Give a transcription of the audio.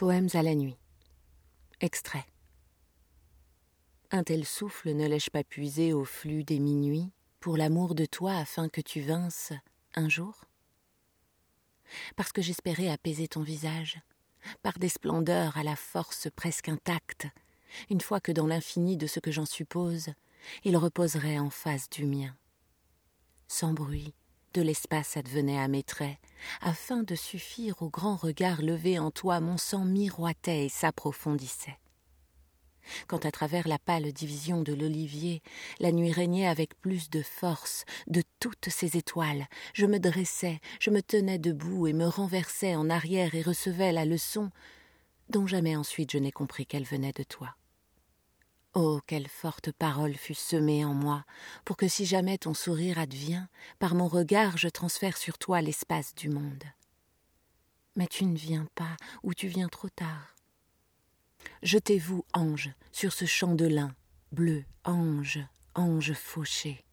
Poèmes à la nuit. Extrait. Un tel souffle ne l'ai-je pas puisé au flux des minuits pour l'amour de toi afin que tu vinsses un jour? Parce que j'espérais apaiser ton visage, par des splendeurs à la force presque intacte, une fois que dans l'infini de ce que j'en suppose, il reposerait en face du mien. Sans bruit, de l'espace advenait à mes traits, afin de suffire au grand regard levé en toi, mon sang miroitait et s'approfondissait. Quand à travers la pâle division de l'olivier, la nuit régnait avec plus de force, de toutes ses étoiles, je me dressais, je me tenais debout et me renversais en arrière et recevais la leçon dont jamais ensuite je n'ai compris qu'elle venait de toi. Oh, quelle forte parole fut semée en moi, pour que si jamais ton sourire advient, par mon regard je transfère sur toi l'espace du monde. Mais tu ne viens pas, ou tu viens trop tard. Jetez-vous, ange, sur ce champ de lin, bleu, ange, ange fauché.